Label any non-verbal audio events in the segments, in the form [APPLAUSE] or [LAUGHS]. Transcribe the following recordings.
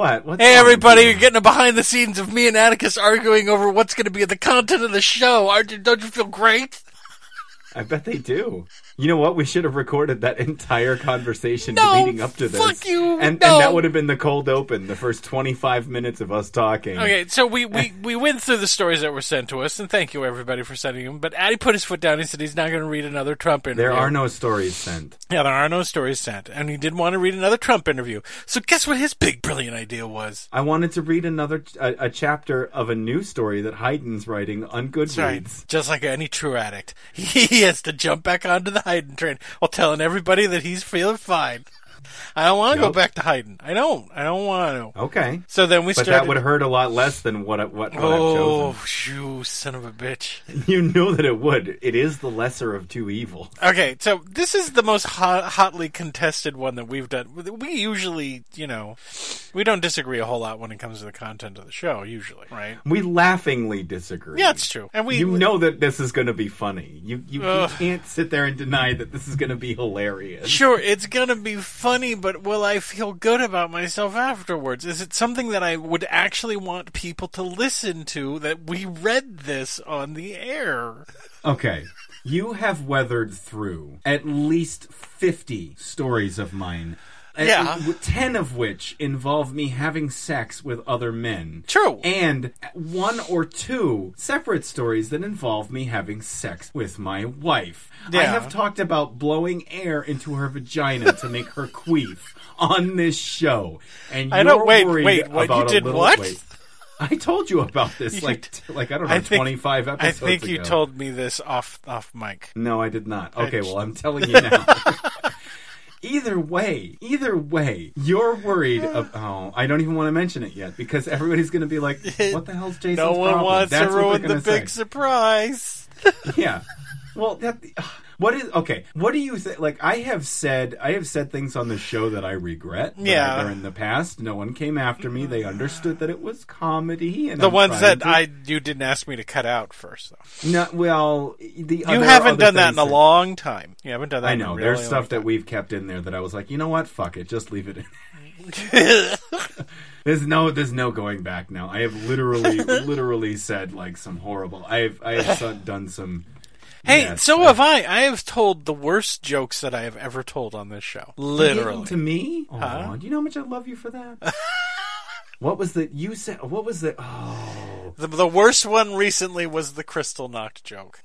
What? What's Hey everybody, you? you're getting a behind the scenes of me and Atticus arguing over what's going to be the content of the show. Aren't you, don't you feel great? I bet they do. You know what? We should have recorded that entire conversation No, leading up to this. fuck you, And, no. and that would have been the cold open, the first 25 minutes of us talking. Okay, so we, we, [LAUGHS] we went through the stories that were sent to us, and thank you everybody for sending them. But Addie put his foot down and said he's not going to read another Trump interview. There are no stories sent. Yeah, there are no stories sent, and he didn't want to read another Trump interview. So guess what his big brilliant idea was? I wanted to read another a, a chapter of a new story that Haydn's writing on Goodreads. Right. Just like any true addict, he [LAUGHS] has to jump back onto the Haydn train while telling everybody that he's feeling fine. I don't want to go back to Haydn. I don't. I don't want to. Okay. So then we But started. that would hurt a lot less than what what, what oh, I've shoo, son of a bitch. [LAUGHS] You know that it would. It is the lesser of two evils. Okay, so this is the most hot, hotly contested one that we've done. We usually, you know, we don't disagree a whole lot when it comes to the content of the show, usually, right? We laughingly disagree. Yeah, it's true. And we, you know that this is going to be funny. You you, you can't sit there and deny that this is going to be hilarious. Sure, it's gonna be funny, but will I feel good about myself afterwards? Is it something that I would actually want people to listen to that we read this on the air? Okay. You have weathered through at least 50 stories of mine. Yeah. 10 of which involve me having sex with other men. True. And one or two separate stories that involve me having sex with my wife. I have talked about blowing air into her vagina to make her [LAUGHS] queef on this show. And I don't- wait, wait, what, you did what? wait. I told you about this like t- like I don't know I think- 25 I think you ago. told me this off off mic. No, I did not. Okay, well, I'm [LAUGHS] telling you now. [LAUGHS] either way, either way, you're worried. Of, oh, I don't even want to mention it yet because everybody's going to be like, [LAUGHS] "What the hell's Jason's no one problem?" wants That's to ruin the big say. surprise. Yeah. Well, that. What is okay? What do you think? Like, I have said, I have said things on the show that I regret. that Yeah. I've in the past, no one came after me. They understood that it was comedy, and The I'm ones that to- I you didn't ask me to cut out first, though. No, well, the You other- haven't other done that in a long time. You haven't done that. I know. really There's stuff that we've kept in there that I was like, you know what? Fuck it. Just leave it in. [LAUGHS] There's no, there's no going back now. I have literally, [LAUGHS] literally said like some horrible. I've, I have done some. Hey, yes, so I- have I. I have told the worst jokes that I have ever told on this show. Literally. to me. Oh, Huh? do you know how much I love you for that? [LAUGHS] what was the you said? What was the? Oh, The, the worst one recently was the Kristallnacht joke.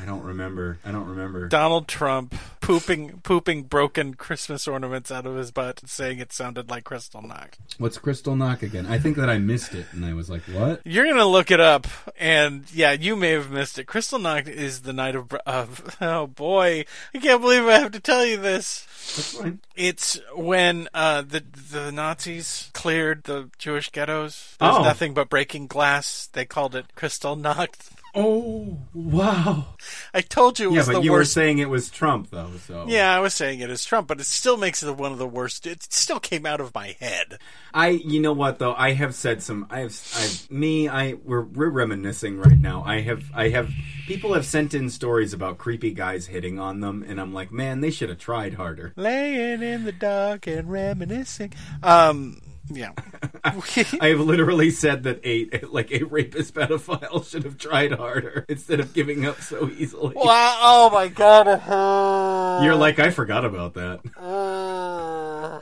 I don't remember. I don't remember. Donald Trump pooping pooping broken Christmas ornaments out of his butt and saying it sounded like Kristallnacht. What's Kristallnacht again? I think that I missed it, and I was like, what? You're gonna look it up, and yeah, you may have missed it. Kristallnacht is the night of. of oh boy, I can't believe I have to tell you this. That's fine. It's when uh, the the Nazis cleared the Jewish ghettos. There's Oh. nothing but breaking glass. They called it Kristallnacht. Oh wow. I told you it Yeah, but you were saying it was Trump though, so yeah, I was saying it is Trump, but it still makes it one of the worst. It still came out of my head. I, you know what though, I have said some. I have, I've, me, I, we're, we're reminiscing right now. I have, I have, people have sent in stories about creepy guys hitting on them, and I'm like, man, they should have tried harder. Laying in the dark and reminiscing. Um, yeah. [LAUGHS] I have literally said that a, like a rapist pedophile should have tried harder instead of giving up so easily. wow, oh my god. Uh-huh. You're like, I forgot about that. Uh,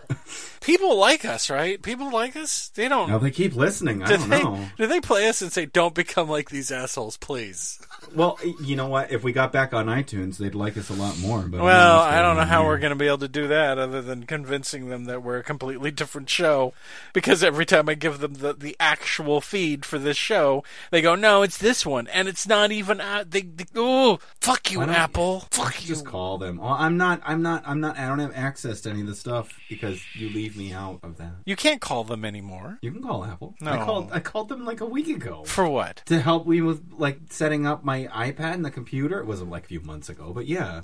people like us, right? People like us. They don't. Now they keep listening. I do don't they, know. Do they play us and say, "Don't become like these assholes, please"? Well, you know what? If we got back on iTunes, they'd like us a lot more. But Well, I don't know how here. we're going to be able to do that other than convincing them that we're a completely different show. Because every time I give them the, the actual feed for this show, they go, "No, it's this one," and it's not even. Uh, they, they oh, fuck you, Apple. Fuck you. Just call them. I'm not. I'm not. I'm not. I don't have access to any of the stuff because you leave me out of that. You can't call them anymore. You can call Apple. No. I called. I called them like a week ago For what? to help me with like setting up my iPad and the computer. It wasn't like a few months ago, but yeah,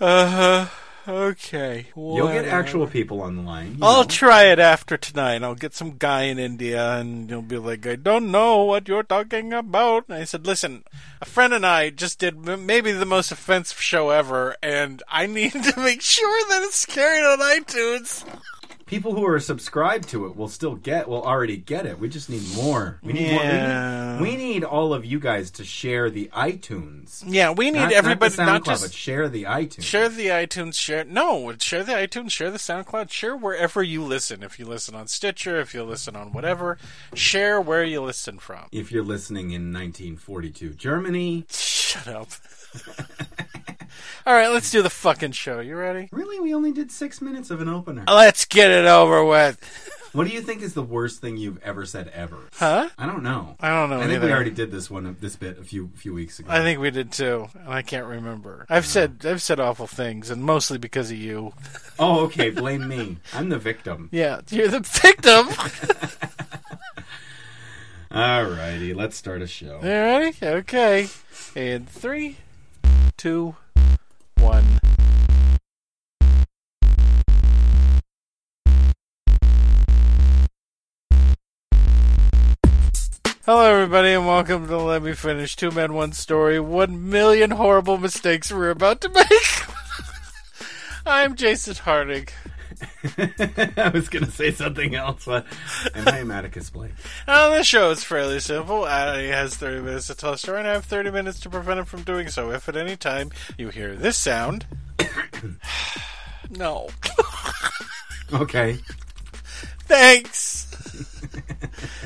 Uh huh. Okay. you'll get actual people on the line. I'll know. try it after tonight. I'll get some guy in India and you'll be like, I don't know what you're talking about. And I said, listen, a friend and I just did maybe the most offensive show ever, and I need [LAUGHS] to make sure that it's carried on iTunes. [LAUGHS] People who are subscribed to it will still get, will already get it. We just need more. We need Yeah. more. We need, we need all of you guys to share the iTunes. Yeah, we need Not, everybody not, not just but share the iTunes. Share the iTunes, share no, share the iTunes, share the SoundCloud, share wherever you listen. If you listen on Stitcher, if you listen on whatever, share where you listen from. If you're listening in 1942 Germany, Shut up. [LAUGHS] All right, let's do the fucking show. You ready? really, we only did six minutes of an opener. Let's get it over with. What do you think is the worst thing you've ever said ever? Huh? I don't know. I don't know. I think either. we already did this one, this bit a few few weeks ago. I think we did too, and I can't remember. I've said I've said awful things, and mostly because of you. oh, okay. Blame me. I'm the victim. [LAUGHS] Yeah, you're the victim. [LAUGHS] Alrighty, let's start a show. All ready? Okay. And three, two, one. Hello, everybody, and welcome to Let Me Finish Two Men, One Story. One million horrible mistakes we're about to make. [LAUGHS] I'm Jason Harding. [LAUGHS] I was gonna say something else, but [LAUGHS] and I am Atticus Blake. On this show, it's fairly simple. Addy has 30 minutes to tell a story, and I have 30 minutes to prevent him from doing so. If at any time you hear this sound, [COUGHS] no. Okay. Thanks.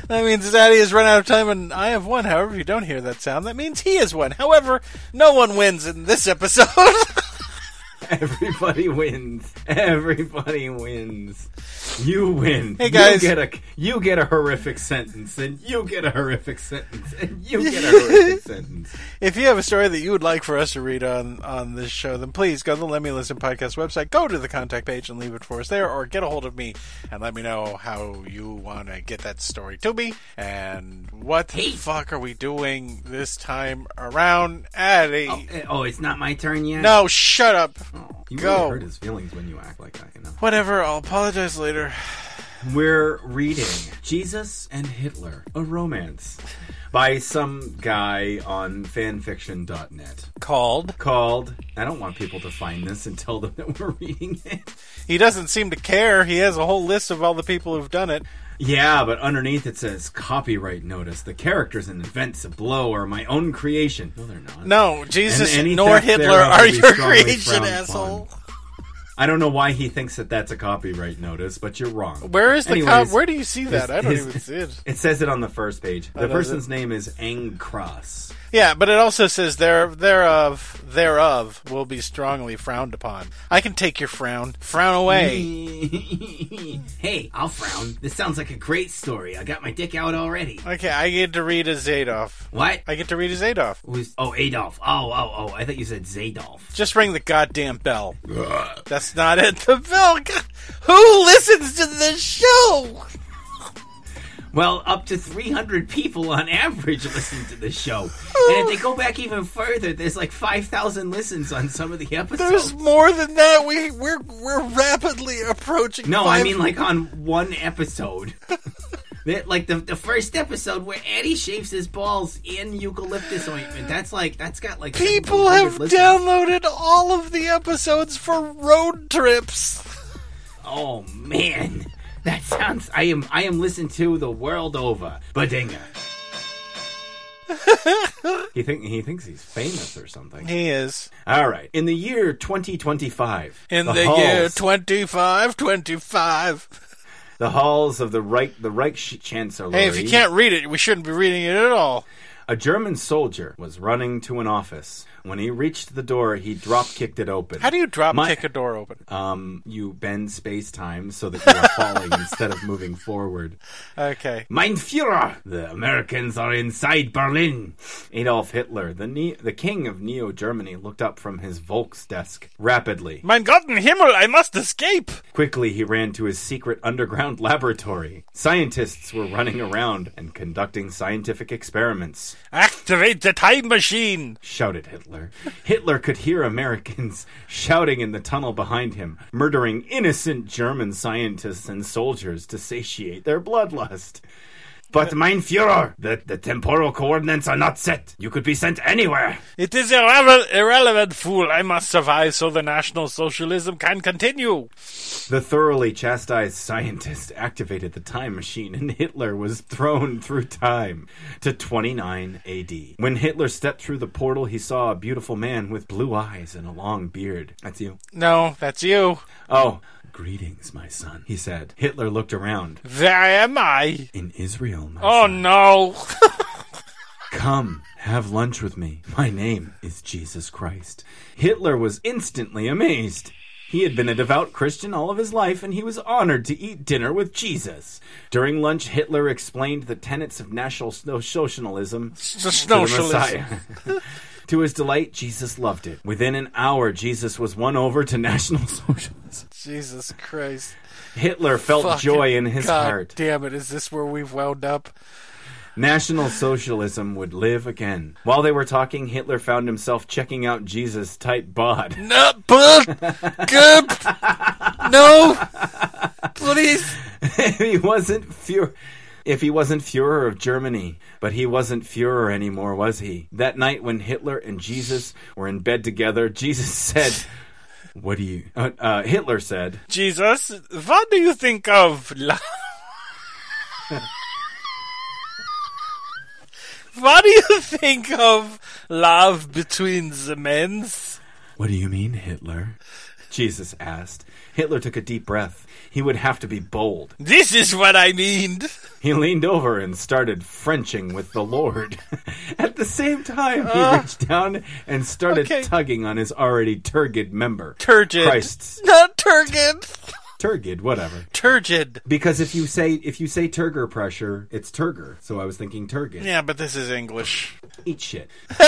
that means Zaddy has run out of time, and I have won. However, if you don't hear that sound, that means he has won. However, no one wins in this episode. [LAUGHS] [LAUGHS] Everybody wins. Everybody wins. You win. Hey, guys. You get a you get a horrific sentence, and you get a horrific sentence, and you get a [LAUGHS] horrific sentence. If you have a story that you would like for us to read on on this show, then please go to the Let Me Listen podcast website, go to the contact page and leave it for us there, or get a hold of me and let me know how you want to get that story to me and what the fuck are we doing this time around, Addy? Oh, eh, oh, it's not my turn yet. No, shut up. You Go. really hurt his feelings when you act like that. You know. Whatever, I'll apologize later. [SIGHS] We're reading Jesus and Hitler, a romance, by some guy on fanfiction.net Called. called. I don't want people to find this and tell them that we're reading it. He doesn't seem to care. He has a whole list of all the people who've done it. Yeah, but underneath it says copyright notice. The characters and events below are my own creation. No, they're not. No, Jesus And nor Hitler are your creation, asshole. upon. I don't know why he thinks that that's a copyright notice, but you're wrong. Where is the cop? Where do you see that? his- I don't his- even see it. [LAUGHS] It says it on the first page. The person's name is Angcross. Yeah, but it also says there thereof thereof will be strongly frowned upon. I can take your frown. Frown away. [LAUGHS] hey, I'll frown. This sounds like a great story. I got my dick out already. Okay, I get to read as Zadolf. What? I get to read as Adolf. Who's, oh, Adolf. Oh, oh, oh. I thought you said Zadolf. Just ring the goddamn bell. That's not it. The milk. Who listens to this show? Well, up to 300 people on average listen to the show. And if they go back even further, there's like 5,000 listens on some of the episodes. There's more than that. We we're we're rapidly approaching. no, I mean like on one episode. [LAUGHS] Like the, the first episode where Eddie shaves his balls in eucalyptus ointment. That's like, that's got like. people have listens. downloaded all of the episodes for road trips. Oh man, that sounds. I am. I am listened to the world over. Badinga. [LAUGHS] He think he thinks he's famous or something. He is. All right. In the year 2025, In the, halls, year 25, 25. The halls of the Reich, the Reich Chancellery, Hey, if you can't read it, we shouldn't be reading it at all. A German soldier was running to an office. When he reached the door, he drop kicked it open. How do you drop My- kick a door open? Um, you bend space time so that you are falling [LAUGHS] instead of moving forward. Okay. Mein Führer, the Americans are inside Berlin. Adolf Hitler, the ne- the king of Neo Germany, looked up from his Volks desk rapidly. Mein Gott in Himmel, I must escape! Quickly, he ran to his secret underground [LAUGHS] laboratory. Scientists were running around and conducting scientific experiments. Activate the time machine! Shouted Hitler. Hitler could hear Americans [LAUGHS] shouting in the tunnel behind him, murdering innocent German scientists and soldiers to satiate their bloodlust. But mein Führer, the, the temporal coordinates are not set. You could be sent anywhere. It is irrele- irrelevant, fool. I must survive so the National Socialism can continue. The thoroughly chastised scientist activated the time machine and Hitler was thrown through time to 29 AD. When Hitler stepped through the portal, he saw a beautiful man with blue eyes and a long beard. That's you. No, that's you. Oh, greetings, my son, he said. Hitler looked around. There am I. In Israel, my Oh son. no. [LAUGHS] Come, have lunch with me. My name is Jesus Christ. Hitler was instantly amazed. He had been a devout Christian all of his life, and he was honored to eat dinner with Jesus. During lunch, Hitler explained the tenets of National Socialism to the Socialism. Messiah. [LAUGHS] to his delight, Jesus loved it. Within an hour, Jesus was won over to [LAUGHS] National Socialism. Jesus Christ. Hitler felt Fucking joy in his God heart. Damn it! Is this where we've wound up? National Socialism would live again. While they were talking, Hitler found himself checking out Jesus' tight bod. No, but good. No, please. [LAUGHS] he wasn't Fuhrer, if he wasn't Fuhrer of Germany, but he wasn't Fuhrer anymore, was he? That night when Hitler and Jesus were in bed together, Jesus [LAUGHS] said, "What do you?" Uh, uh, Hitler said, Jesus, what do you think of [LAUGHS] love? what do you think of love between the men's? "What do you mean, Hitler?" Jesus asked. Hitler took a deep breath. He would have to be bold. This is what I mean. He leaned over and started Frenching with the Lord. [LAUGHS] At the same time, he Ah. reached down and started Okay. tugging on his already turgid member. Turgid. Christ's Not turgid. Turgid, whatever. Turgid. Because if you say if you say turgor pressure, it's turgor. So I was thinking turgid. Yeah, but this is English. Eat shit. [LAUGHS] [LAUGHS]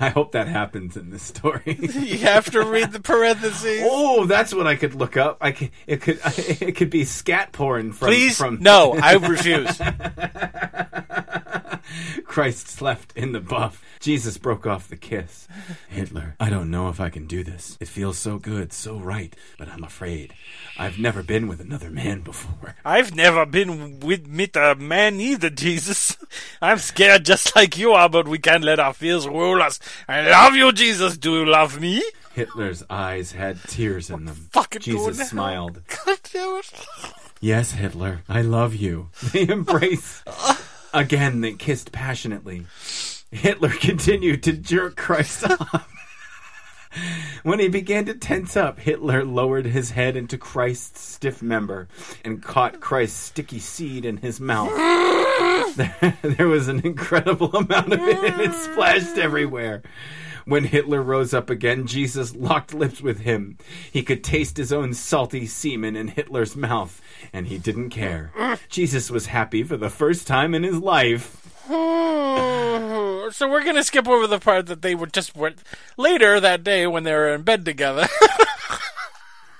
I hope that happens in this story. [LAUGHS] You have to read the parentheses. oh, that's what I could look up. I could, it could it could be scat porn from Please, from no, I refuse. [LAUGHS] Christ's left in the buff. Jesus broke off the kiss. Hitler, I don't know if I can do this. It feels so good, so right, but I'm afraid. I've never been with another man before. I've never been with meet a man either, Jesus. [LAUGHS] I'm scared just like you are, but we can't let our fears rule us. I love you, Jesus. Do you love me? Hitler's eyes had tears in them. Fucking Jesus [LAUGHS] smiled. God damn it. Yes, Hitler, I love you. They embrace. Again, they kissed passionately. Hitler [LAUGHS] continued to jerk Christ off. When he began to tense up, Hitler lowered his head into Christ's stiff member and caught Christ's sticky seed in his mouth. [LAUGHS] There, there was an incredible amount of it, and it splashed everywhere. When Hitler rose up again, Jesus locked lips with him. He could taste his own salty semen in Hitler's mouth, and he didn't care. Jesus was happy for the first time in his life. so we're gonna skip over the part that they were just were later that day when they were in bed together. [LAUGHS]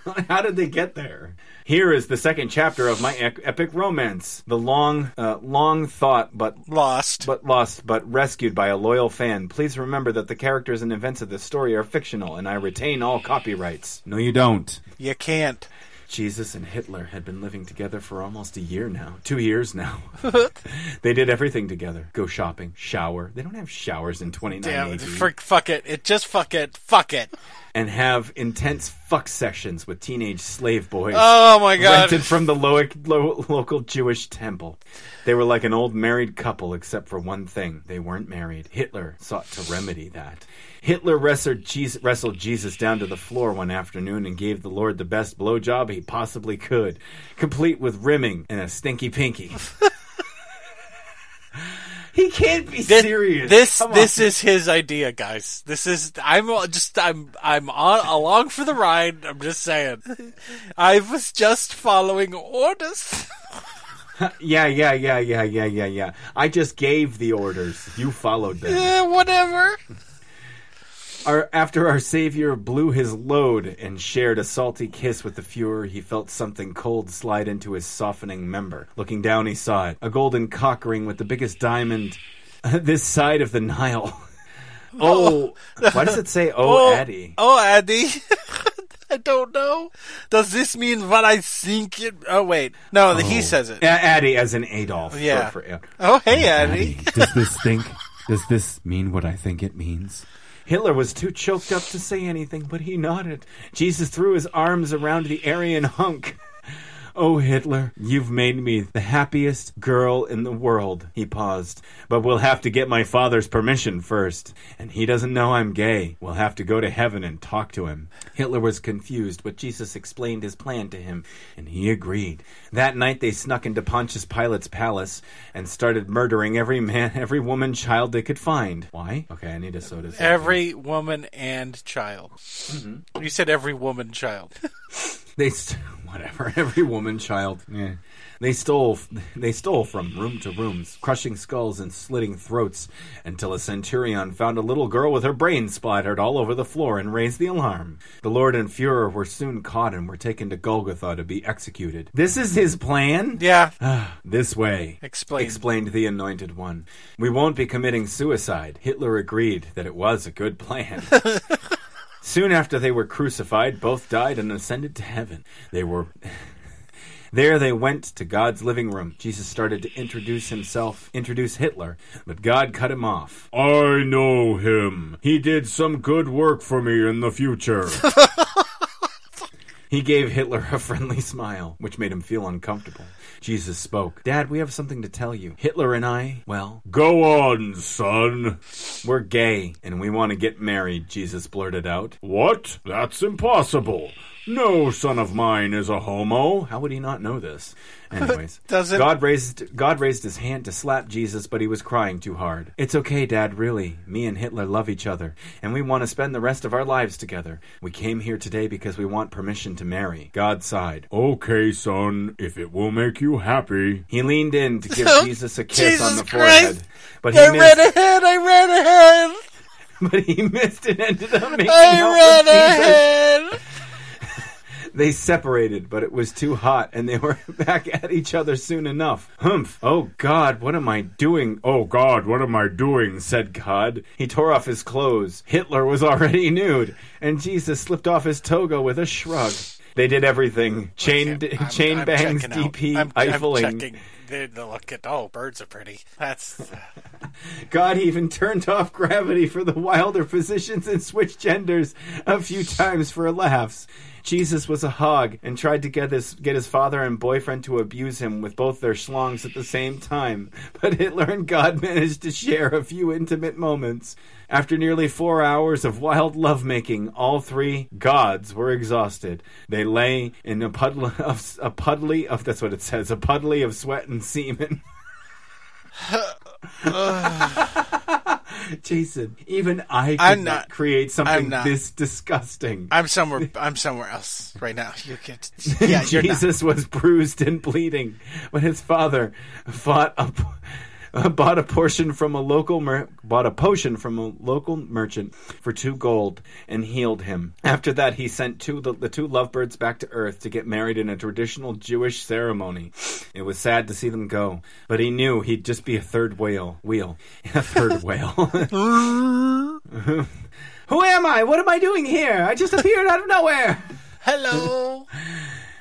[LAUGHS] How did they get there? Here is the second chapter of my epic romance. The long, uh, long thought, but Lost. but lost, but rescued by a loyal fan. Please remember that the characters and events of this story are fictional, and I retain all copyrights. No, you don't. You can't. Jesus and Hitler had been living together for almost a year now. Two years now. [LAUGHS] they did everything together. Go shopping, shower. They don't have showers in 29 Damn AD. it. Fuck it. It just fuck it. Fuck it. And have intense fuck sessions with teenage slave boys. Oh my god. rented from the lo- lo- local Jewish temple. They were like an old married couple, except for one thing: they weren't married. Hitler sought to remedy that. Hitler wrestled Jesus, wrestled Jesus down to the floor one afternoon and gave the Lord the best blowjob he possibly could, complete with rimming and a stinky pinky. [LAUGHS] [LAUGHS] he can't be This, serious. This Come this on. is his idea, guys. This is I'm just I'm I'm on along for the ride. I'm just saying. I was just following orders. [LAUGHS] Yeah, yeah, yeah, yeah, yeah, yeah, yeah. I just gave the orders. You followed them. Eh, whatever. Our, after our Savior blew his load and shared a salty kiss with the Fuhrer, he felt something cold slide into his softening member. Looking down, he saw it a golden cock ring with the biggest diamond [LAUGHS] this side of the Nile. [LAUGHS] Oh, why does it say, oh, Addie? Oh, Addy. Oh, [LAUGHS] I don't know. Does this mean what I think it? Oh wait, no, he oh. says it. A- Addie as in Adolf. Yeah. For, for, Oh hey, Eddie. does this think? Does this mean what I think it means? Hitler was too choked up to say anything, but he nodded. Jesus threw his arms around the Aryan hunk. [LAUGHS] Oh, Hitler, you've made me the happiest girl in the world. He paused. But we'll have to get my father's permission first. And he doesn't know I'm gay. We'll have to go to heaven and talk to him. Hitler was confused, but Jesus explained his plan to him, and he agreed. That night they snuck into Pontius Pilate's palace and started murdering every man, [LAUGHS] every woman, child they could find. Why? Okay, I need a soda. Every woman and child. Mm-hmm. You said every woman child. [LAUGHS] They st- [LAUGHS] whatever. [LAUGHS] Every woman, child. Yeah. They stole. They stole from room to room, crushing skulls and slitting throats, until a centurion found a little girl with her brains splattered all over the floor and raised the alarm. The Lord and Fuhrer were soon caught and were taken to Golgotha to be executed. This is his plan. yeah. Ah, this way. Explain. Explained the anointed one. We won't be committing suicide. Hitler agreed that it was a good plan. [LAUGHS] Soon after they were crucified, both died and ascended to heaven. They were. [LAUGHS] There they went to God's living room. Jesus started to introduce himself, introduce Hitler, but God cut him off. I know him. He did some good work for me in the future. [LAUGHS] He gave Hitler a friendly smile, which made him feel uncomfortable. Jesus spoke. Dad, we have something to tell you. Hitler and I, well, go on, son. We're gay, and we want to get married, Jesus blurted out. What? That's impossible. No son of mine is a homo. How would he not know this? [LAUGHS] Anyways, Doesn't- God raised God raised his hand to slap Jesus, but he was crying too hard. It's okay, Dad. Really, me and Hitler love each other, and we want to spend the rest of our lives together. We came here today because we want permission to marry. God sighed. Okay, son, if it will make you happy. He leaned in to give [LAUGHS] oh, Jesus a kiss on the forehead, Christ. but he I missed. ran ahead. I ran ahead. [LAUGHS] But he missed and ended up making I out ran with Jesus. ahead. They separated, but it was too hot, and they were [LAUGHS] back at each other soon enough. Humph! Oh God, what am I doing? Oh God, what am I doing? said God. He tore off his clothes. Hitler was already [LAUGHS] nude, and Jesus slipped off his toga with a shrug. They did everything: chain, I'm- chain I'm bangs. DP, I'm, I'm checking. The look at oh, birds are pretty. That's uh, [LAUGHS] God even turned off gravity for the wilder positions and switched genders a few times for laughs. Jesus was a hog and tried to get his get his father and boyfriend to abuse him with both their schlongs at the same time. But Hitler and God managed to share a few intimate moments. After nearly four hours of wild lovemaking, all three gods were exhausted. They lay in a puddle of a puddly of that's what it says a puddly of sweat and semen. [LAUGHS] Jason, even I could I'm not not- create something not. this disgusting. I'm somewhere. I'm somewhere else right now. You get. [LAUGHS] Yeah, you're not. Jesus was bruised and bleeding, when his father fought a, [LAUGHS] bought a portion from a local mer- bought a potion from a local merchant for two gold and healed him. After that, he sent two the, the two lovebirds back to Earth to get married in a traditional Jewish ceremony. It was sad to see them go, but he knew he'd just be a third whale. Wheel, [LAUGHS] a third whale. [LAUGHS] Who am I? What am I doing here? I just appeared out of nowhere. Hello.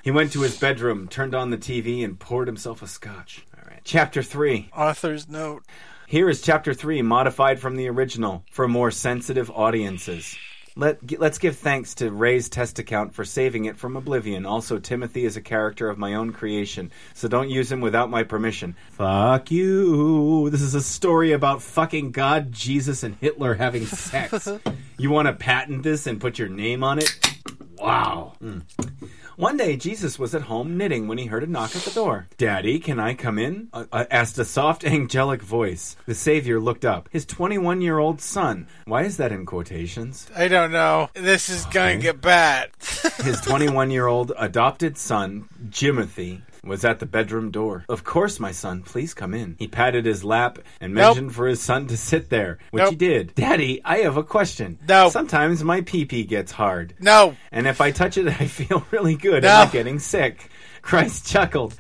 He went to his bedroom, turned on the TV, and poured himself a scotch. Chapter 3. Author's note. Here is Chapter 3, modified from the original for more sensitive audiences. Let, let's give thanks to Ray's test account for saving it from oblivion. Also, Timothy is a character of my own creation, so don't use him without my permission. Fuck you. This is a story about fucking God, Jesus, and Hitler having sex. [LAUGHS] you want to patent this and put your name on it? Wow. Mm. One day, Jesus was at home knitting when he heard a knock at the door. Daddy, can I come in? Uh, uh, asked a soft, [LAUGHS] angelic voice. The Savior looked up. His 21 year old son. Why is that in quotations? I don't know. This is gonna get bad. [LAUGHS] His 21 year old adopted son, Jimothy, was at the bedroom door. Of course, my son, please come in. He patted his lap and Nope. motioned for his son to sit there, which Nope. he did. Daddy, I have a question. No. Sometimes my pee pee gets hard. no. And if I touch it, [LAUGHS] I feel really good. No. I'm not getting sick. Christ chuckled.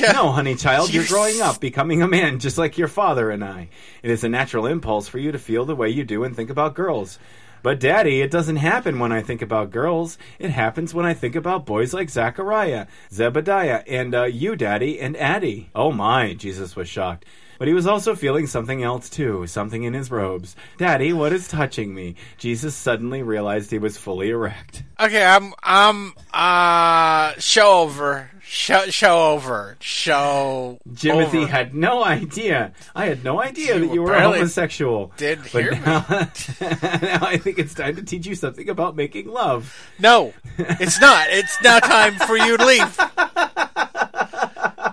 No, honey child, you're growing up, becoming a man, just like your father and I. It is a natural impulse for you to feel the way you do and think about girls. But daddy, it doesn't happen when I think about girls. It happens when I think about boys like Zachariah, Zebediah, and uh, you, daddy, and Addie. Oh my, Jesus was shocked. But he was also feeling something else too, something in his robes. Daddy, what is touching me? Jesus suddenly realized he was fully erect. Okay, I'm I'm uh show over. Show show over. Show Jimothy over. had no idea. I had no idea You that you were homosexual. did hear me. now, [LAUGHS] now I think it's time to teach you something about making love. No, it's not. It's now time for you to leave.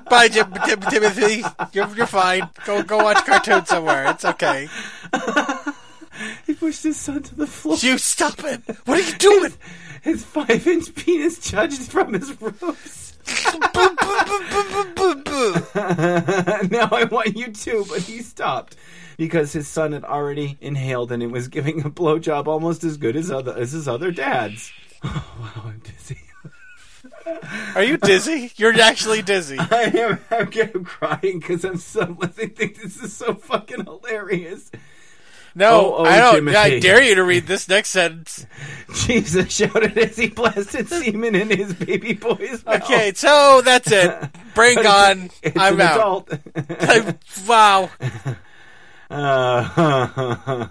Bye, Jim, Tim, Timothy. You're, you're fine. Go go watch cartoons somewhere. It's okay. [LAUGHS] He pushed his son to the floor. You stop it. What are you doing? His five inch penis judged from his robes. Boo, boo, boo, boo, boo, boo, boo. now I want you to, but he stopped. Because his son had already inhaled and it was giving a blowjob almost as good as other as his other dad's. Oh, [LAUGHS] wow, I'm dizzy. Are you dizzy? You're actually dizzy. [LAUGHS] I am I'm, I'm crying because I'm so [LAUGHS] I think this is so fucking hilarious. No, Oh, oh, I don't. I dare you to read this next sentence. [LAUGHS] Jesus shouted as he blasted semen in his baby boy's mouth. Okay, so that's it. [LAUGHS] Brain gone. It's, I'm out. I'm- wow. [LAUGHS] Uh,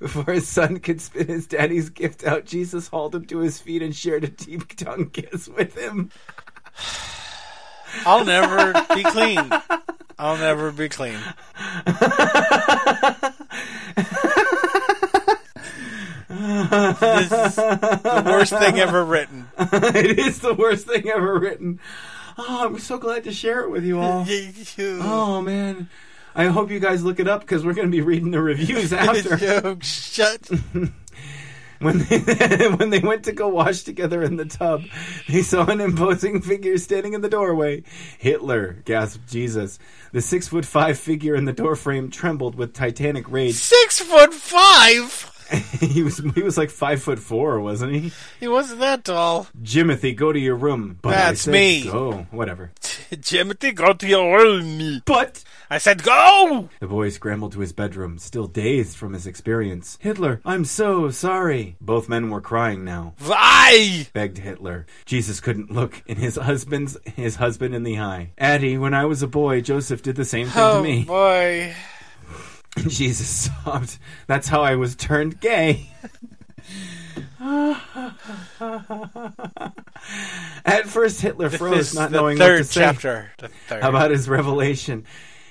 before his son could spit his daddy's gift out, Jesus hauled him to his feet and shared a deep tongue kiss with him. [SIGHS] I'll never be clean. I'll never be clean. this is the worst thing ever written. [LAUGHS] it is the worst thing ever written. Oh, I'm so glad to share it with you all. [LAUGHS] Oh man, I hope you guys look it up because we're going to be reading the reviews [LAUGHS] after. Shut. When they, [LAUGHS] when they went to go wash together in the tub, they saw an imposing figure standing in the doorway. Hitler, gasped Jesus. The six foot five figure in the doorframe trembled with titanic rage. Six foot five. [LAUGHS] he was he was like five foot four, wasn't he? He wasn't that tall. Jimothy, go to your room. But That's me. Go, whatever. [LAUGHS] Timothy, go to your room. But I said go. The boy scrambled to his bedroom, still dazed from his experience. Hitler, I'm so sorry. Both men were crying now. Why? Begged Hitler. Jesus couldn't look in his husband's his husband in the eye. Addie, when I was a boy, Joseph did the same thing Oh to me. boy. [LAUGHS] Jesus sobbed. That's how I was turned gay. [LAUGHS] At first, Hitler froze, not knowing what third to say chapter. The third. about his revelation.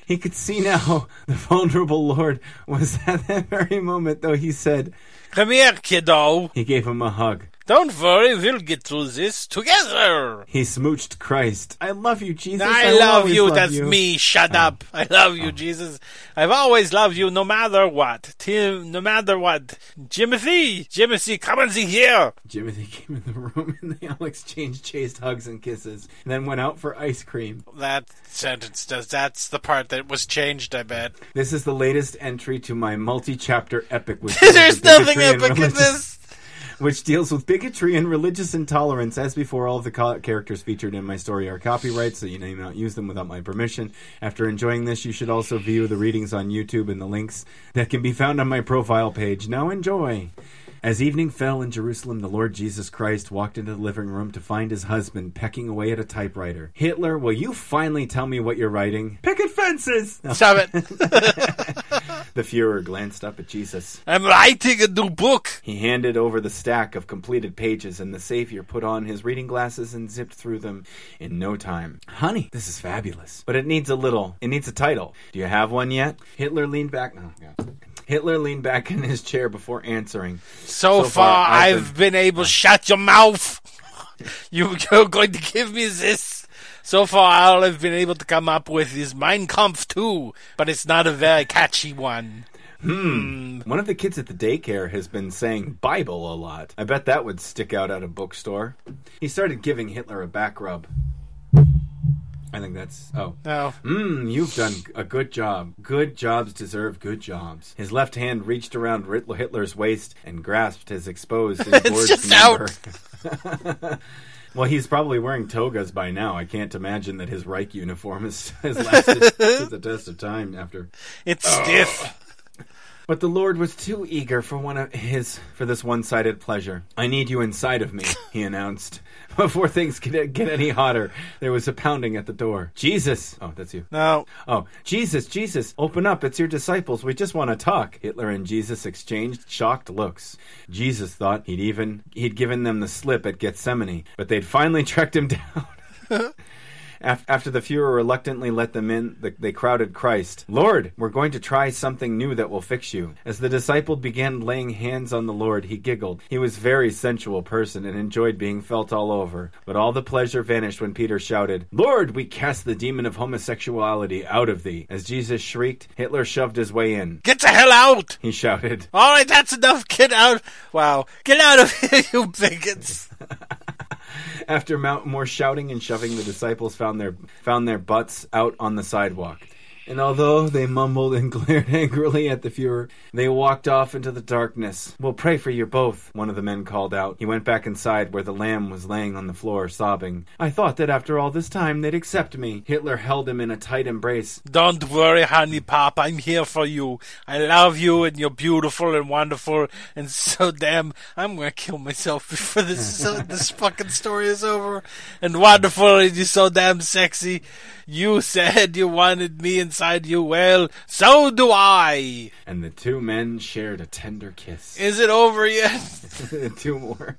He could see now the vulnerable Lord was [LAUGHS] at that very moment, though he said, Come here, kiddo. he gave him a hug. Don't worry, we'll get through this together. He smooched Christ. I love you, Jesus. I, will love you. love That's you." me. Shut up. Oh. I love you, Jesus. I've always loved you, no matter what. Tim, no matter what. Jimothy, Jimothy, come and see here. Jimothy came in the room [LAUGHS] and they all exchanged chaste hugs and kisses, and then went out for ice cream. That sentence does. That's the part that was changed. I bet. This is the latest entry to my multi-chapter epic. Which [LAUGHS] There's with nothing epic in this. Which deals with bigotry and religious intolerance. As before, all of the co- characters featured in my story are copyright, so you may not use them without my permission. After enjoying this, you should also view the readings on YouTube and the links that can be found on my profile page. Now enjoy. As evening fell in Jerusalem, the Lord Jesus Christ walked into the living room to find his husband pecking away at a typewriter. Hitler, will you finally tell me what you're writing? Picket fences! Stop it. [LAUGHS] [LAUGHS] The Fuhrer glanced up at Jesus. I'm writing a new book. He handed over the stack of completed pages, and the Savior put on his reading glasses and zipped through them in no time. Honey, this is fabulous. But it needs a little, it needs a title. Do you have one yet? Hitler leaned back. No, yeah. Hitler leaned back in his chair before answering. So, So far, I've I've been able. Shut your mouth. [LAUGHS] you, you're going to give me this. So far, all I've been able to come up with is Mein Kampf 2, but it's not a very catchy one. Hmm. One of the kids at the daycare has been saying Bible a lot. I bet that would stick out at a bookstore. He started giving Hitler a back rub. I think that's. Oh. No. Mmm, you've done a good job. Good jobs deserve good jobs. His left hand reached around Hitler's waist and grasped his exposed [LAUGHS] and gorged just member. [LAUGHS] well, he's probably wearing togas by now. I can't imagine that his Reich uniform has, has lasted [LAUGHS] the test of time after. It's stiff. But the Lord was too eager for one of his for this one-sided pleasure. I need you inside of me, he [LAUGHS] announced. [LAUGHS] Before things could get any hotter, there was a pounding at the door. Jesus! Oh, that's you. No. Oh, Jesus, Jesus, open up. It's your disciples. We just want to talk. Hitler and Jesus exchanged shocked looks. Jesus thought he'd even he'd given them the slip at Gethsemane, but they'd finally [LAUGHS] tracked him down. Af- After the Fuhrer reluctantly let them in, the- they crowded Christ. Lord, we're going to try something new that will fix you. As the disciple began laying hands on the Lord, he giggled. He was a very sensual person and enjoyed being felt all over. But all the pleasure vanished when Peter shouted, Lord, we cast the demon of homosexuality out of thee. As Jesus shrieked, Hitler shoved his way in. Get the hell out! He shouted. All right, that's enough. Get out. Wow. Get out of here, [LAUGHS] you bigots. [LAUGHS] After more shouting and shoving, the disciples found their found their butts out on the sidewalk. And although they mumbled and [LAUGHS] glared angrily at the Fuhrer, they walked off into the darkness. We'll pray for you both, one of the men called out. He went back inside where the lamb was laying on the floor, sobbing. I thought that after all this time they'd accept me. Hitler held him in a tight embrace. Don't worry, honey pop. I'm here for you. I love you, and you're beautiful and wonderful, and so damn. I'm gonna kill myself [LAUGHS] before this this fucking story is over. And wonderful, and you're so damn sexy. You said you wanted me inside you. Well, so do I. And the two men shared a tender kiss. Is it over yet? [LAUGHS] two more.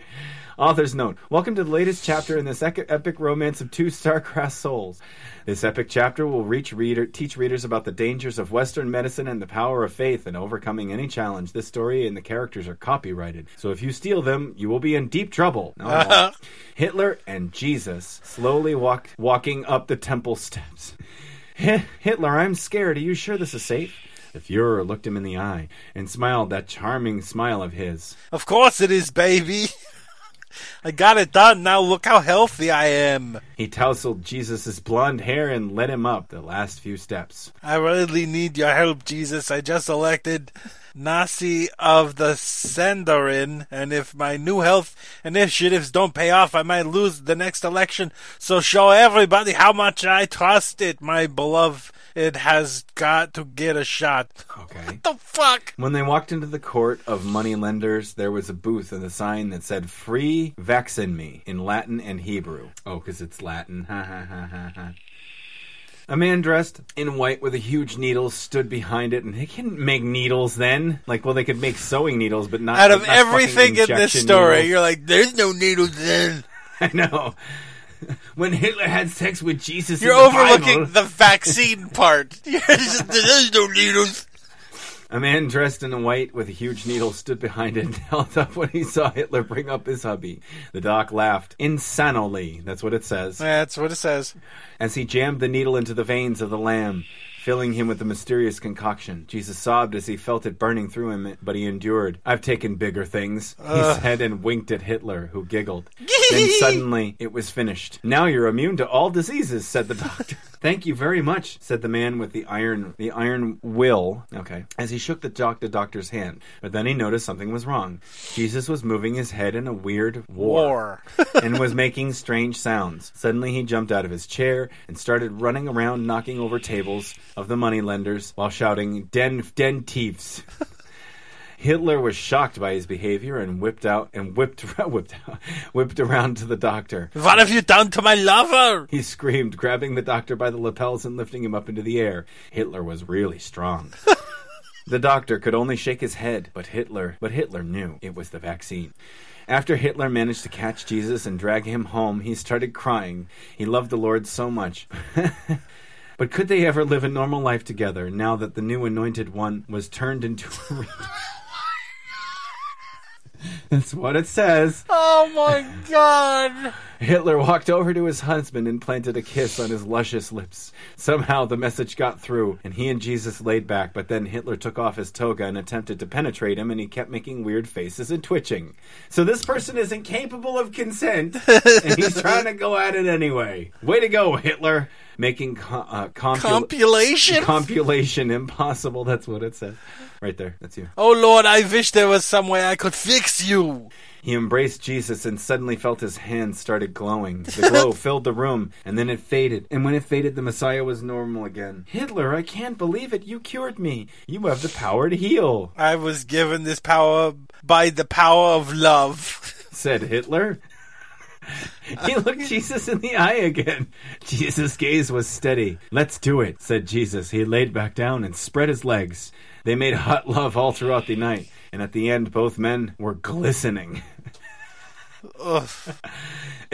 Author's note. Welcome to the latest chapter in this epic romance of two star-crossed souls. This epic chapter will reach reader, teach readers about the dangers of Western medicine and the power of faith in overcoming any challenge. This story and the characters are copyrighted, so if you steal them, you will be in deep trouble. [LAUGHS] Hitler and Jesus slowly walk, walking up the temple steps. "Hi- Hitler, I'm scared. Are you sure this is safe? The Fuhrer looked him in the eye and smiled that charming smile of his. Of course it is, baby. [LAUGHS] I got it done. Now look how healthy I am. He tousled Jesus' blonde hair and led him up the last few steps. I really need your help, Jesus. I just elected Nasi of the Sanhedrin, and if my new health initiatives don't pay off, I might lose the next election. So show everybody how much I trust it, my beloved. It has got to get a shot. Okay. What the fuck? When they walked into the court of money lenders, there was a booth and a sign that said "Free Vaccine Me" in Latin and Hebrew. Oh, because it's Latin. Ha ha ha ha ha. A man dressed in white with a huge needle stood behind it, and they couldn't make needles then. Like, well, they could make sewing needles, but not Out of not everything in this story, needles. you're like, there's no needles then. [LAUGHS] I know. When Hitler had sex with Jesus, You're in the overlooking Bible- the vaccine part. [LAUGHS] There's no needles. A man dressed in white with a huge needle stood behind it and [LAUGHS] held up when he saw Hitler bring up his hubby. The doc laughed insanely. That's what it says. That's what it says. As he jammed the needle into the veins of the lamb, filling him with the mysterious concoction. Jesus sobbed as he felt it burning through him, but he endured. I've taken bigger things, he said and winked at Hitler, who giggled. [LAUGHS] then suddenly it was finished. Now you're immune to all diseases, said the doctor. [LAUGHS] Thank you very much, said the man with the iron the iron will. Okay. As he shook the doc the doctor's hand. But then he noticed something was wrong. Jesus was moving his head in a weird War. [LAUGHS] and was making strange sounds. Suddenly he jumped out of his chair and started running around knocking over tables of the moneylenders while shouting, Den, den thieves. [LAUGHS] Hitler was shocked by his behavior and whipped out and whipped [LAUGHS] whipped out, whipped around to the doctor. What have you done to my lover? He screamed, grabbing the doctor by the lapels and lifting him up into the air. Hitler was really strong. [LAUGHS] the doctor could only shake his head, but Hitler, but Hitler knew it was the vaccine. After Hitler managed to catch Jesus and drag him home, he started crying. He loved the Lord so much. But could they ever live a normal life together now that the new anointed one was turned into a [LAUGHS] That's what it says. Oh my god. Hitler walked over to his husband and planted a kiss on his luscious lips. Somehow the message got through, and he and Jesus laid back, but then Hitler took off his toga and attempted to penetrate him, and he kept making weird faces and twitching. So this person is incapable of consent, [LAUGHS] and he's trying to go at it anyway. Way to go, Hitler! Making co- uh, compul- Compilation? [LAUGHS] compilation impossible. That's what it says right there. That's you. oh Lord, I wish there was some way I could fix you. He embraced Jesus and suddenly felt his hands started glowing. [LAUGHS] The glow filled the room, and then it faded. And when it faded, the Messiah was normal again. Hitler, I can't believe it. You cured me. You have the power to heal, I was given this power by the power of love. said Hitler. [LAUGHS] he looked Jesus in the eye again. Jesus' gaze was steady. Let's do it, said Jesus. He laid back down and spread his legs. They made hot love all throughout the night, and at the end, both men were glistening. [LAUGHS] [LAUGHS]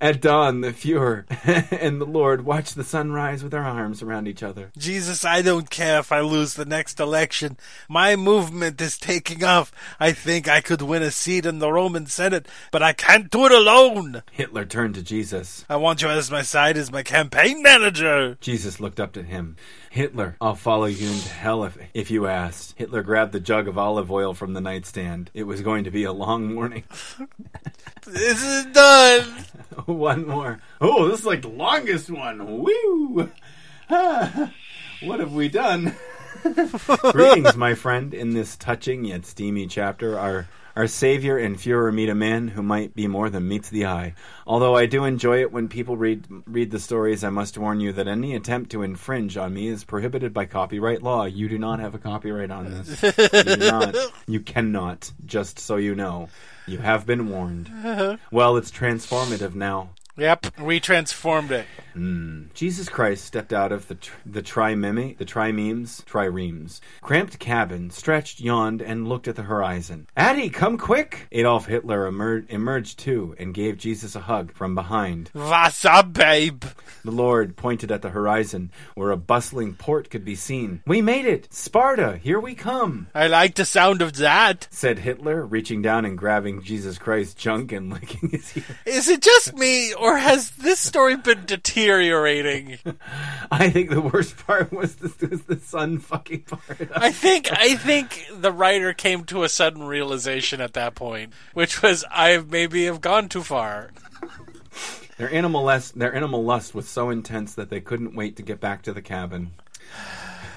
At dawn, the Fuhrer [LAUGHS] and the Lord watched the sun rise with their arms around each other. Jesus, I don't care if I lose the next election. My movement is taking off. I think I could win a seat in the Roman Senate, but I can't do it alone. Hitler turned to Jesus. I want you as my side as my campaign manager. Jesus looked up to him. Hitler, I'll follow you into hell if, if you ask. Hitler grabbed the jug of olive oil from the nightstand. It was going to be a long morning. [LAUGHS] This is done. [LAUGHS] one more. Oh, this is like the longest one. Woo! Ah, [LAUGHS] what have we done? Greetings, my friend. In this touching yet steamy chapter, our our Savior and Führer meet a man who might be more than meets the eye. Although I do enjoy it when people read read the stories, I must warn you that any attempt to infringe on me is prohibited by copyright law. You do not have a copyright on this. You do not. You cannot. Just so you know, you have been warned. Uh-huh. Well, it's transformative now. Yep, we transformed it. Jesus Christ stepped out of the tr- the trimeme, the trimemes, triremes, cramped cabin, stretched, yawned, and looked at the horizon. Addie, come quick! Adolf Hitler emer- emerged too and gave Jesus a hug from behind. What's up, babe? The Lord pointed at the horizon, where a bustling port could be seen. We made it, Sparta! Here we come! I like the sound of that. Said Hitler, reaching down and grabbing Jesus Christ's junk and [LAUGHS] licking his ear. Is it just me, or has this story been deteriorating? [LAUGHS] I think the worst part was the, was the sun fucking part. I think I think the writer came to a sudden realization at that point, which was I maybe have gone too far. Their animal lust, their animal lust was so intense that they couldn't wait to get back to the cabin.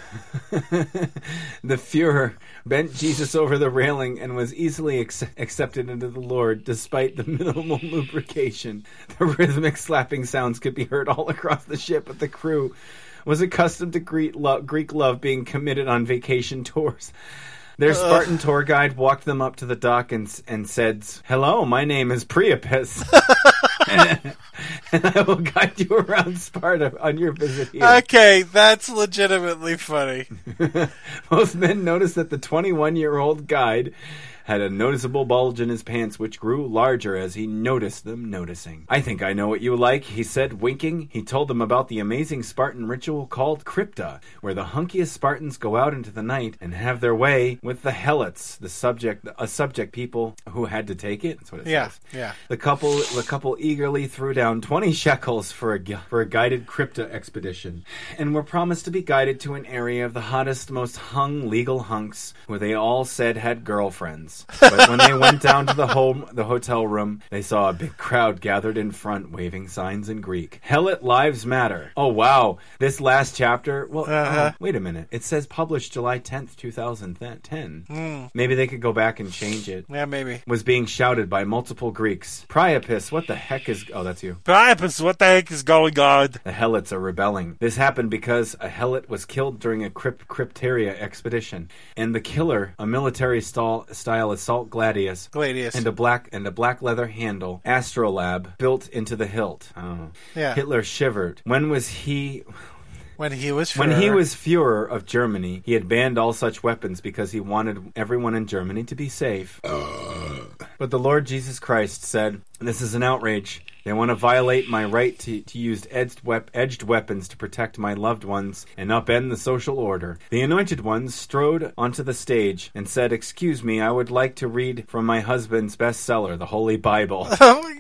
[LAUGHS] the Fuhrer bent Jesus over the railing and was easily ex- accepted into the Lord despite the [LAUGHS] minimal lubrication. The rhythmic slapping sounds could be heard all across the ship, but the crew was accustomed to Greek love, Greek love being committed on vacation [LAUGHS] tours. Their uh. Spartan tour guide walked them up to the dock and, and said, Hello, my name is Priapus. [LAUGHS] and I will guide you around Sparta on your visit here. Okay, that's legitimately funny. [LAUGHS] Both men notice that the 21 year old guide had a noticeable bulge in his pants, which grew larger as he noticed them noticing. I think I know what you like, he said, winking. He told them about the amazing Spartan ritual called Crypta, where the hunkiest Spartans go out into the night and have their way with the Helots, the subject, a subject people who had to take it. That's what it Yeah, says. yeah. The couple, the couple eagerly threw down twenty shekels for a for a guided crypta expedition, and were promised to be guided to an area of the hottest, most hung legal hunks, where they all said had girlfriends. [LAUGHS] But when they went down to the home, the hotel room, they saw a big crowd gathered in front, waving signs in Greek. Helot lives matter. Oh wow, this last chapter. Well, Uh-huh. oh, wait a minute. It says published July tenth, two thousand ten. Maybe they could go back and change it Yeah, maybe. was being shouted by multiple Greeks. Priapus, what the heck is. Oh, that's you. Priapus, what the heck is going on? The Helots are rebelling. This happened because a Helot was killed during a crypt- Crypteria expedition, and the killer, a military style, style assault gladius, Gladius. and a black and a black leather handle, astrolabe, built into the hilt. Oh. Yeah. Hitler shivered. When was he? when he was When he was Fuhrer of Germany, he had banned all such weapons because he wanted everyone in Germany to be safe. Uh. But the Lord Jesus Christ said, This is an outrage. They want to violate my right to, to use edged, wep- edged weapons to protect my loved ones and upend the social order. The anointed ones strode onto the stage and said, Excuse me, I would like to read from my husband's bestseller, the Holy Bible. [LAUGHS] Oh.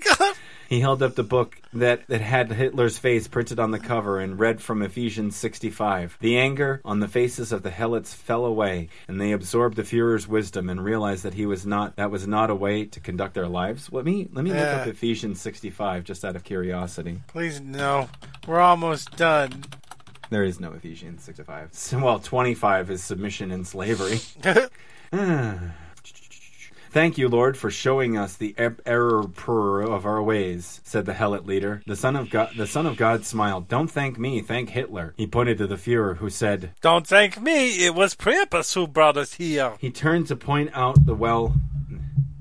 He held up the book that, that had Hitler's face printed on the cover and read from Ephesians 65. The anger on the faces of the helots fell away, and they absorbed the Führer's wisdom and realized that he was not that was not a way to conduct their lives. Let me let me look up Ephesians 65 just out of curiosity. Please no. We're almost done. There is no Ephesians 6 to 5. So, well, 25 is submission and slavery. [LAUGHS] [SIGHS] [SIGHS] [SIGHS] Thank you, Lord, for showing us the ep- error of our ways," said the Helot leader. The son of God, the son of God, smiled. "Don't thank me, thank Hitler." He pointed to the Führer, who said, Don't thank me. It was Priapus who brought us here. He turned to point out the well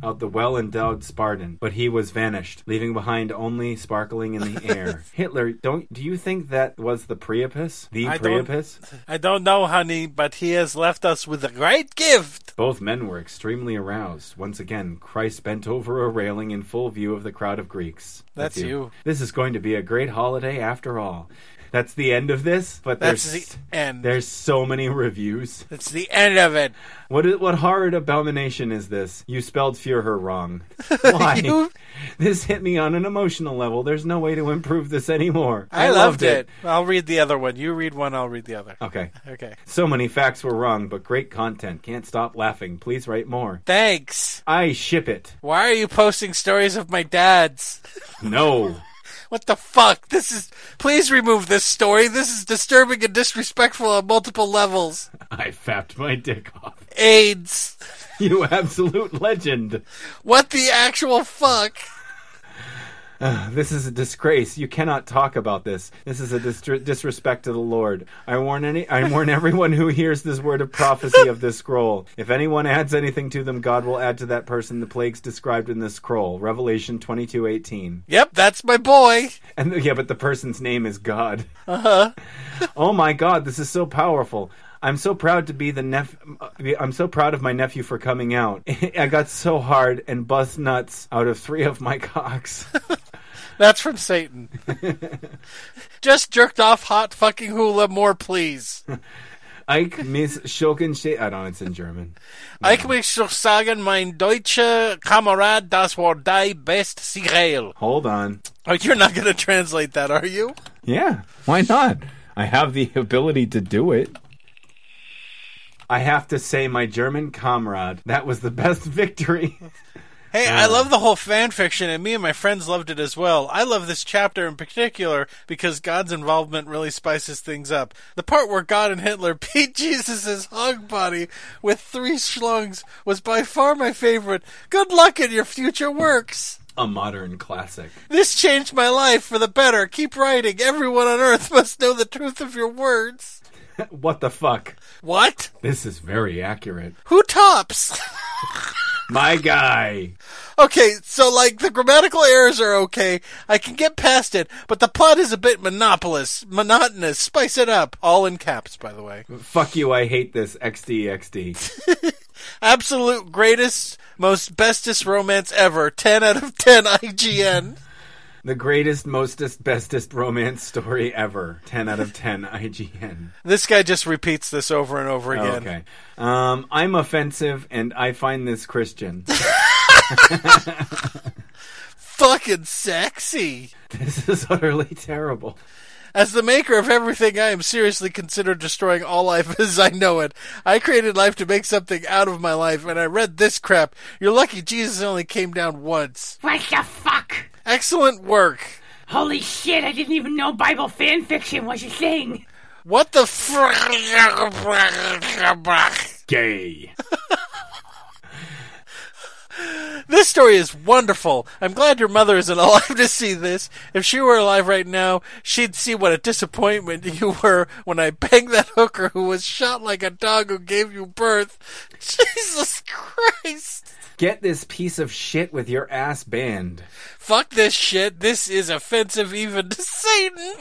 out the well endowed Spartan, but he was vanished, leaving behind only sparkling in the [LAUGHS] air. Hitler, don't do you think that was the Priapus? The I don't- Priapus? I don't know, honey, but he has left us with a great gift. Both men were extremely aroused. Once again, Christ bent over a railing in full view of the crowd of Greeks. That's you. This is going to be a great holiday after all. That's the end of this, but That's there's the end. there's so many reviews. It's the end of it. What is, what horrid abomination is this? You spelled Führer wrong. [LAUGHS] Why? You- This hit me on an emotional level. There's no way to improve this anymore. I, loved it. I'll read the other one. You read one, I'll read the other. Okay. Okay. So many facts were wrong, but great content. Can't stop laughing. Please write more. Thanks. I ship it. Why are you posting stories of my dad's? No. [LAUGHS] What the fuck? This is. Please remove this story. This is disturbing and disrespectful on multiple levels. [LAUGHS] I fapped my dick off. AIDS. You absolute legend. What the actual fuck? [SIGHS] This is a disgrace. You cannot talk about this. This is a dis- disrespect to the Lord. I warn any. I warn everyone who hears this word of prophecy of this scroll. If anyone adds anything to them, God will add to that person the plagues described in this scroll. Revelation twenty two eighteen. Yep, that's my boy. And yeah, but the person's name is God. Uh huh. [LAUGHS] oh my God, this is so powerful. I'm so proud to be the nep. I'm so proud of my nephew for coming out. [LAUGHS] I got so hard and bust nuts out of three of my cocks. [LAUGHS] That's from Satan. [LAUGHS] Just jerked off hot fucking hula more, please. Ike Miss Schulkenste. I don't know, it's in German. Ich möchte sagen, mein deutscher Kamerad, das war die best Sigel. Hold on. Oh, you're not going to translate that, are you? Yeah, why not? I have the ability to do it. I have to say, my German comrade, that was the best [LAUGHS] victory. Hey, I love the whole fan fiction, and me and my friends loved it as well. I love this chapter in particular because God's involvement really spices things up. The part where God and Hitler [LAUGHS] beat Jesus' hog body with three schlungs was by far my favorite. Good luck in your future works. A modern classic. This changed my life for the better. Keep writing. Everyone on earth [LAUGHS] must know the truth of your words. [LAUGHS] what the fuck? What? This is very accurate. Who tops? My guy. Okay, so like the grammatical errors are okay. I can get past it, but the plot is a bit monopolist, monotonous. Spice it up. All in caps, by the way. Fuck you, I hate this. XD, XD. [LAUGHS] Absolute greatest, most bestest romance ever. 10 out of 10 IGN. The greatest, mostest, bestest romance story ever. 10 out of 10 IGN. This guy just repeats this over and over Oh, again. okay. Um, I'm offensive and I find this Christian. [LAUGHS] Fucking sexy. this is utterly terrible. As the maker of everything, I am seriously considered destroying all life [LAUGHS] as I know it. I created life to make something out of my life, and I read this crap. You're lucky Jesus only came down once. What the fuck? Excellent work. Holy shit, I didn't even know Bible fan fiction was a thing. What the frick? Gay. This story is wonderful. I'm glad your mother isn't [LAUGHS] alive to see this. If she were alive right now, she'd see what a disappointment [LAUGHS] you were when I banged that hooker who was shot like a dog who gave you birth. [LAUGHS] Jesus Christ. Get this piece of shit with your ass banned. Fuck this shit. This is offensive even to Satan.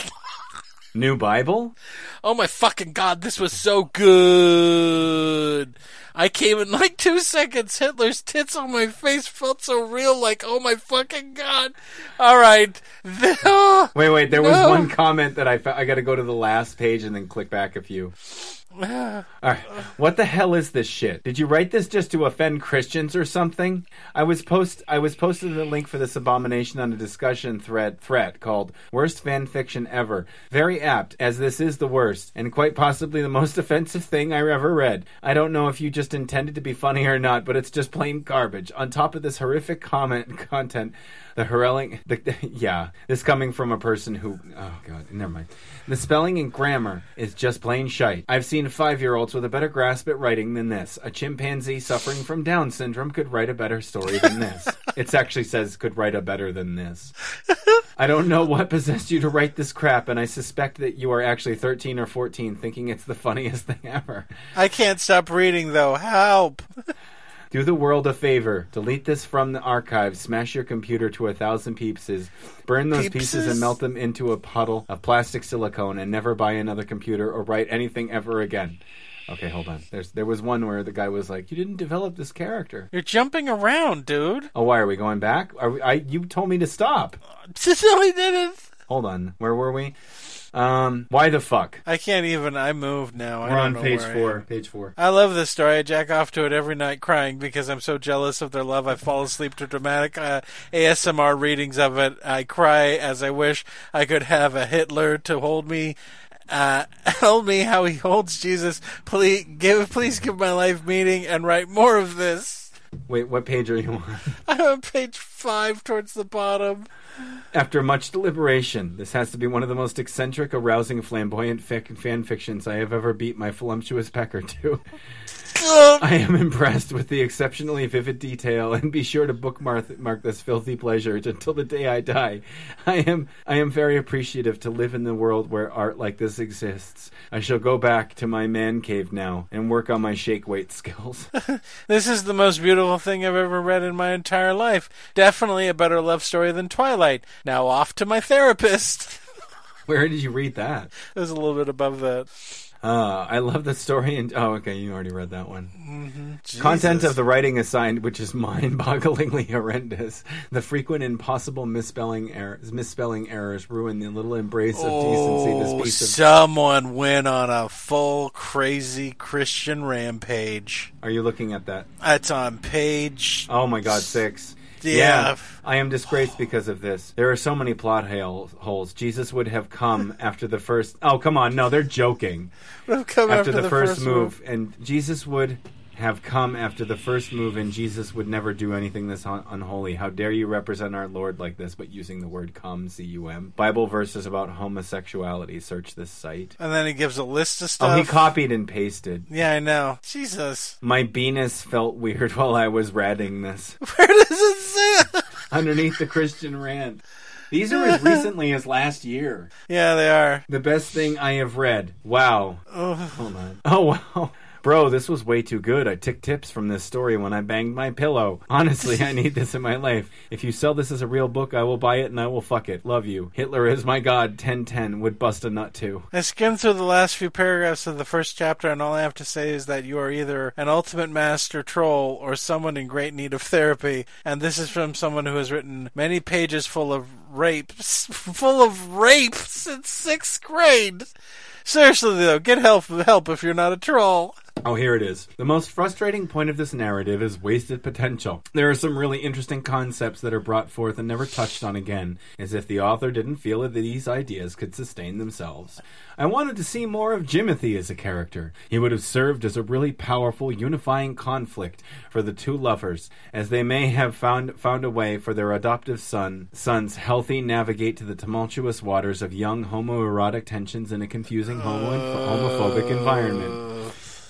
New Bible? Oh my fucking god, this was so good. I came in like two seconds. Hitler's tits on my face felt so real, like, oh my fucking god. Alright. [LAUGHS] Wait, wait. There was one comment that I I got to go to the last page and then click back a few. [SIGHS] All right. What the hell is this shit? Did you write this just to offend Christians or something? I was post I was posted a link for this abomination on a discussion thread thread called Worst Fan Fiction Ever. Very apt, as this is the worst, and quite possibly the most [LAUGHS] offensive thing I ever read. I don't know if you just intended to be funny or not, but it's just plain garbage. On top of this horrific comment [LAUGHS] content, The Herelling, the, [LAUGHS] yeah, this coming from a person who, oh god, never mind. The spelling and grammar is just plain shite. I've seen five-year-olds with a better grasp at writing than this. A chimpanzee suffering from Down syndrome could write a better story than this. [LAUGHS] it actually says could write a better than this. I don't know what possessed you to write this crap, and I suspect that you are actually 13 or 14, thinking it's the funniest thing ever. I can't stop reading though. Help! [LAUGHS] Do the world a favor. Delete this from the archive. Smash your computer to a thousand pieces. Burn those pieces and melt them into a puddle of plastic silicone and never buy another computer or write anything ever again. Okay, hold on. There's there was one where the guy was like, "You didn't develop this character." You're jumping around, dude. Oh, why are we going back? Are we, I you told me to stop. [LAUGHS] no, he didn't. Hold on. Where were we? Um, why the fuck? I can't even. I moved now. We're on page four. Page four. I love this story. I jack off to it every night crying because I'm so jealous of their love. I fall asleep to dramatic uh, ASMR readings of it. I cry as I wish I could have a Hitler to hold me. Uh, [LAUGHS] hold me how he holds Jesus. Please give, please give my life meaning and write more of this. Wait, what page are you on? [LAUGHS] I'm on page five towards the bottom. After much deliberation, this has to be one of the most eccentric, arousing, flamboyant fic- fan fictions I have ever beat my voluptuous pecker to. [LAUGHS] [LAUGHS] I am impressed with the exceptionally vivid detail, and be sure to bookmark mark this filthy pleasure [LAUGHS] until the day I die. I am I am very appreciative to live in the world where art like this exists. I shall go back to my man cave now and work on my shake weight skills. [LAUGHS] This is the most beautiful thing I've ever read in my entire life. Definitely a better love story than Twilight. Now off to my therapist. Where did you read that? It was a little bit above that. Uh, I love the story, and oh, okay, you already read that one. Jesus. Content of the writing assigned, which is [LAUGHS] mind-bogglingly horrendous. The frequent and possible misspelling errors, misspelling errors ruin the little embrace of decency. Oh, This piece of someone went on a full crazy Christian rampage. Are you looking at that? That's on page. Oh my God, six. Yeah. I am disgraced because of this. There are so many plot holes. Jesus would have come [LAUGHS] after the first. Oh, come on. No, they're joking. Come After, the, first, move. And Jesus would have come after the first move, and Jesus would never do anything this un- unholy. How dare you represent our Lord like this, but using the word come, C U M? Bible verses about homosexuality. Search this site. And then he gives a list of stuff. Oh, he copied and pasted. yeah, I know. Jesus. My penis felt weird [LAUGHS] while I was ratting this. [LAUGHS] Where does it say? [LAUGHS] underneath the Christian rant. These are as recently as last year. yeah, they are. The best thing I have read. Wow. Oh, Hold on. Oh, wow. Bro, this was way too good. I took tips from this story when I banged my pillow. [LAUGHS] Honestly, I need this in my life. If you sell this as a real book, I will buy it and I will fuck it. Love you. Hitler is my god. 1010 would bust a nut too. I skimmed through the last few paragraphs of the first chapter, and all I have to say is that you are either an ultimate master troll or someone in great need of therapy. And this is from someone who has written many pages full of rapes, [LAUGHS] full of rape since sixth grade. Seriously, though, get help help if you're not a troll. Oh, here it is. The most frustrating point of this narrative is wasted potential. There are some really interesting concepts that are brought forth and never touched on again, as if the author didn't feel that these ideas could sustain themselves. I wanted to see more of Jimothy as a character. He would have served as a really powerful, unifying conflict for the two lovers, as they may have found found a way for their adoptive son sons healthy navigate to the tumultuous waters of young homoerotic tensions in a confusing homo- homophobic environment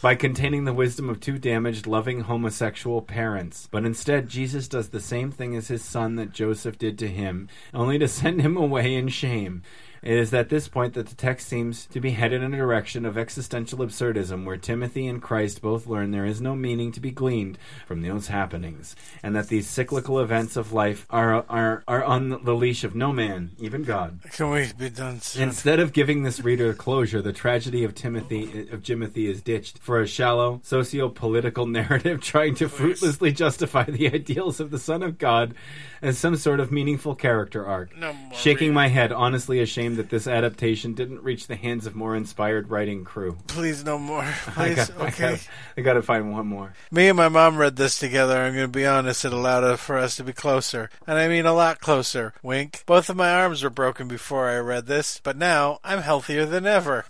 by containing the wisdom of two damaged, loving homosexual parents. But instead, Jesus does the same thing as his son that Joseph did to him, only to send him away in shame. It is at this point that the text seems to be headed in a direction of existential absurdism, where Timothy and Christ both learn there is no meaning to be gleaned from those happenings, and that these cyclical events of life are are are on the leash of no man, even God. Can we be done soon? Instead of giving this reader closure, the tragedy of Timothy of Jimothy is ditched for a shallow socio-political [LAUGHS] narrative trying to fruitlessly justify the ideals of the Son of God as some sort of meaningful character arc. No more Shaking my head, honestly ashamed that this adaptation didn't reach the hands of more inspired writing crew. Please, no more. [LAUGHS] I Please, got, I okay. got, I got to find one more. Me and my mom read this together. I'm going to be honest, it allowed us- for us to be closer. And I mean a lot closer. Wink. Both of my arms were broken before I read this, but now I'm healthier than ever.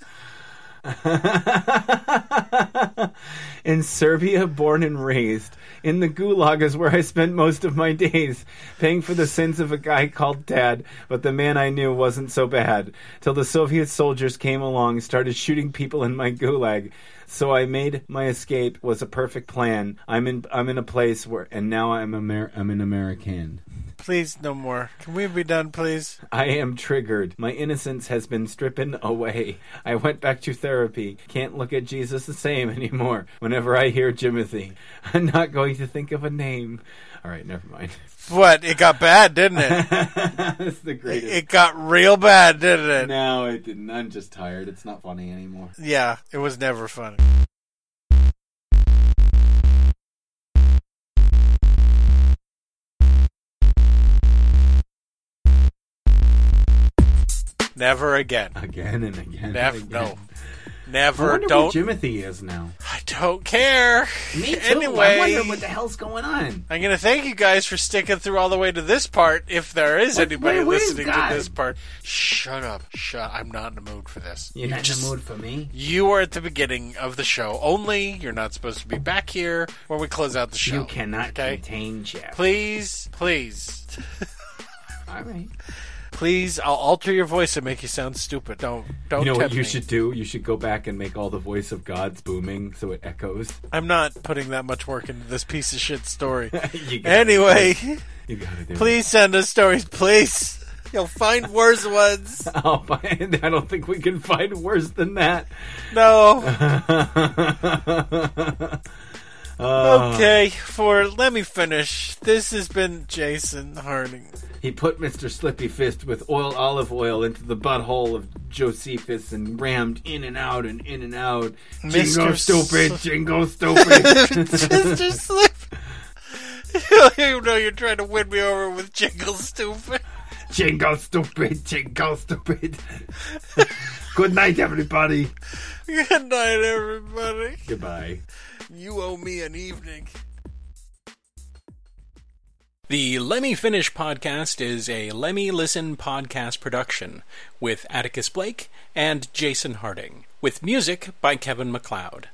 [LAUGHS] in Serbia, born and raised. In the gulag is where I spent most of my days, paying for the sins of a guy called Dad, but the man I knew wasn't so bad. Till the Soviet soldiers came along, and started shooting people in my gulag. So I made my escape was a perfect plan. I'm in I'm in a place where and now I'm Amer- I'm an American. Please, no more. Can we be done, please? I am triggered. My innocence has been stripped away. I went back to therapy. Can't look at Jesus the same anymore. Whenever I hear Jimothy, [LAUGHS] I'm not going to think of a name. All right, never mind. What? It got bad, didn't it? [LAUGHS] That's the greatest. It got real bad, didn't it? no, it didn't. I'm just tired. It's not funny anymore. Yeah, it was never funny. Never again. Again and again. Never. and again. No. I Never. wonder Don't. what Jimothy is now. I don't care. Me too. Anyway, I wonder what the hell's going on. I'm going to thank you guys for sticking through all the way to this part. If there is What- anybody where- listening to this part, shut up. Shut. I'm not in the mood for this. You're You not just- in the mood for me. You are at the beginning of the show only. You're not supposed to be back here when we close out the show. You cannot Okay? contain Jeff. Please, please, [LAUGHS] All right. Please. I'll alter your voice and make you sound stupid. Don't, don't. You know what you me. should do? You should go back and make all the voice of God's booming so it echoes. I'm not putting that much work into this piece of shit story. [LAUGHS] anyway, it. you gotta do it. please send us stories, please. You'll find worse ones. [LAUGHS] I'll find, I don't think we can find worse than that. No. [LAUGHS] Uh, Okay, for let me finish. This has been Jason Harding. He put Mr. Slippy Fist with oil olive oil into the butthole of Josephus and rammed in and out and in and out. Jingo Mr. stupid, S- jingo stupid. [LAUGHS] Mr. Slip. [LAUGHS] you know you're trying to win me over with Jingle Stupid. jingo stupid, jingo stupid. Good night, everybody. Good night, everybody. Goodbye. You owe me an evening. The Lemme Finish podcast is a Lemme Listen podcast production with Atticus Blake and Jason Harding, with music by Kevin MacLeod.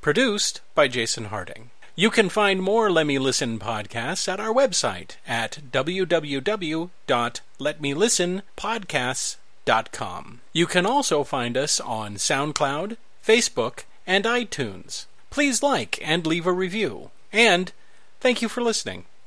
Produced by Jason Harding. You can find more Lemme Listen podcasts at our website at www.letmelistenpodcasts.com. You can also find us on SoundCloud, Facebook, and iTunes. Please like and leave a review. And thank you for listening.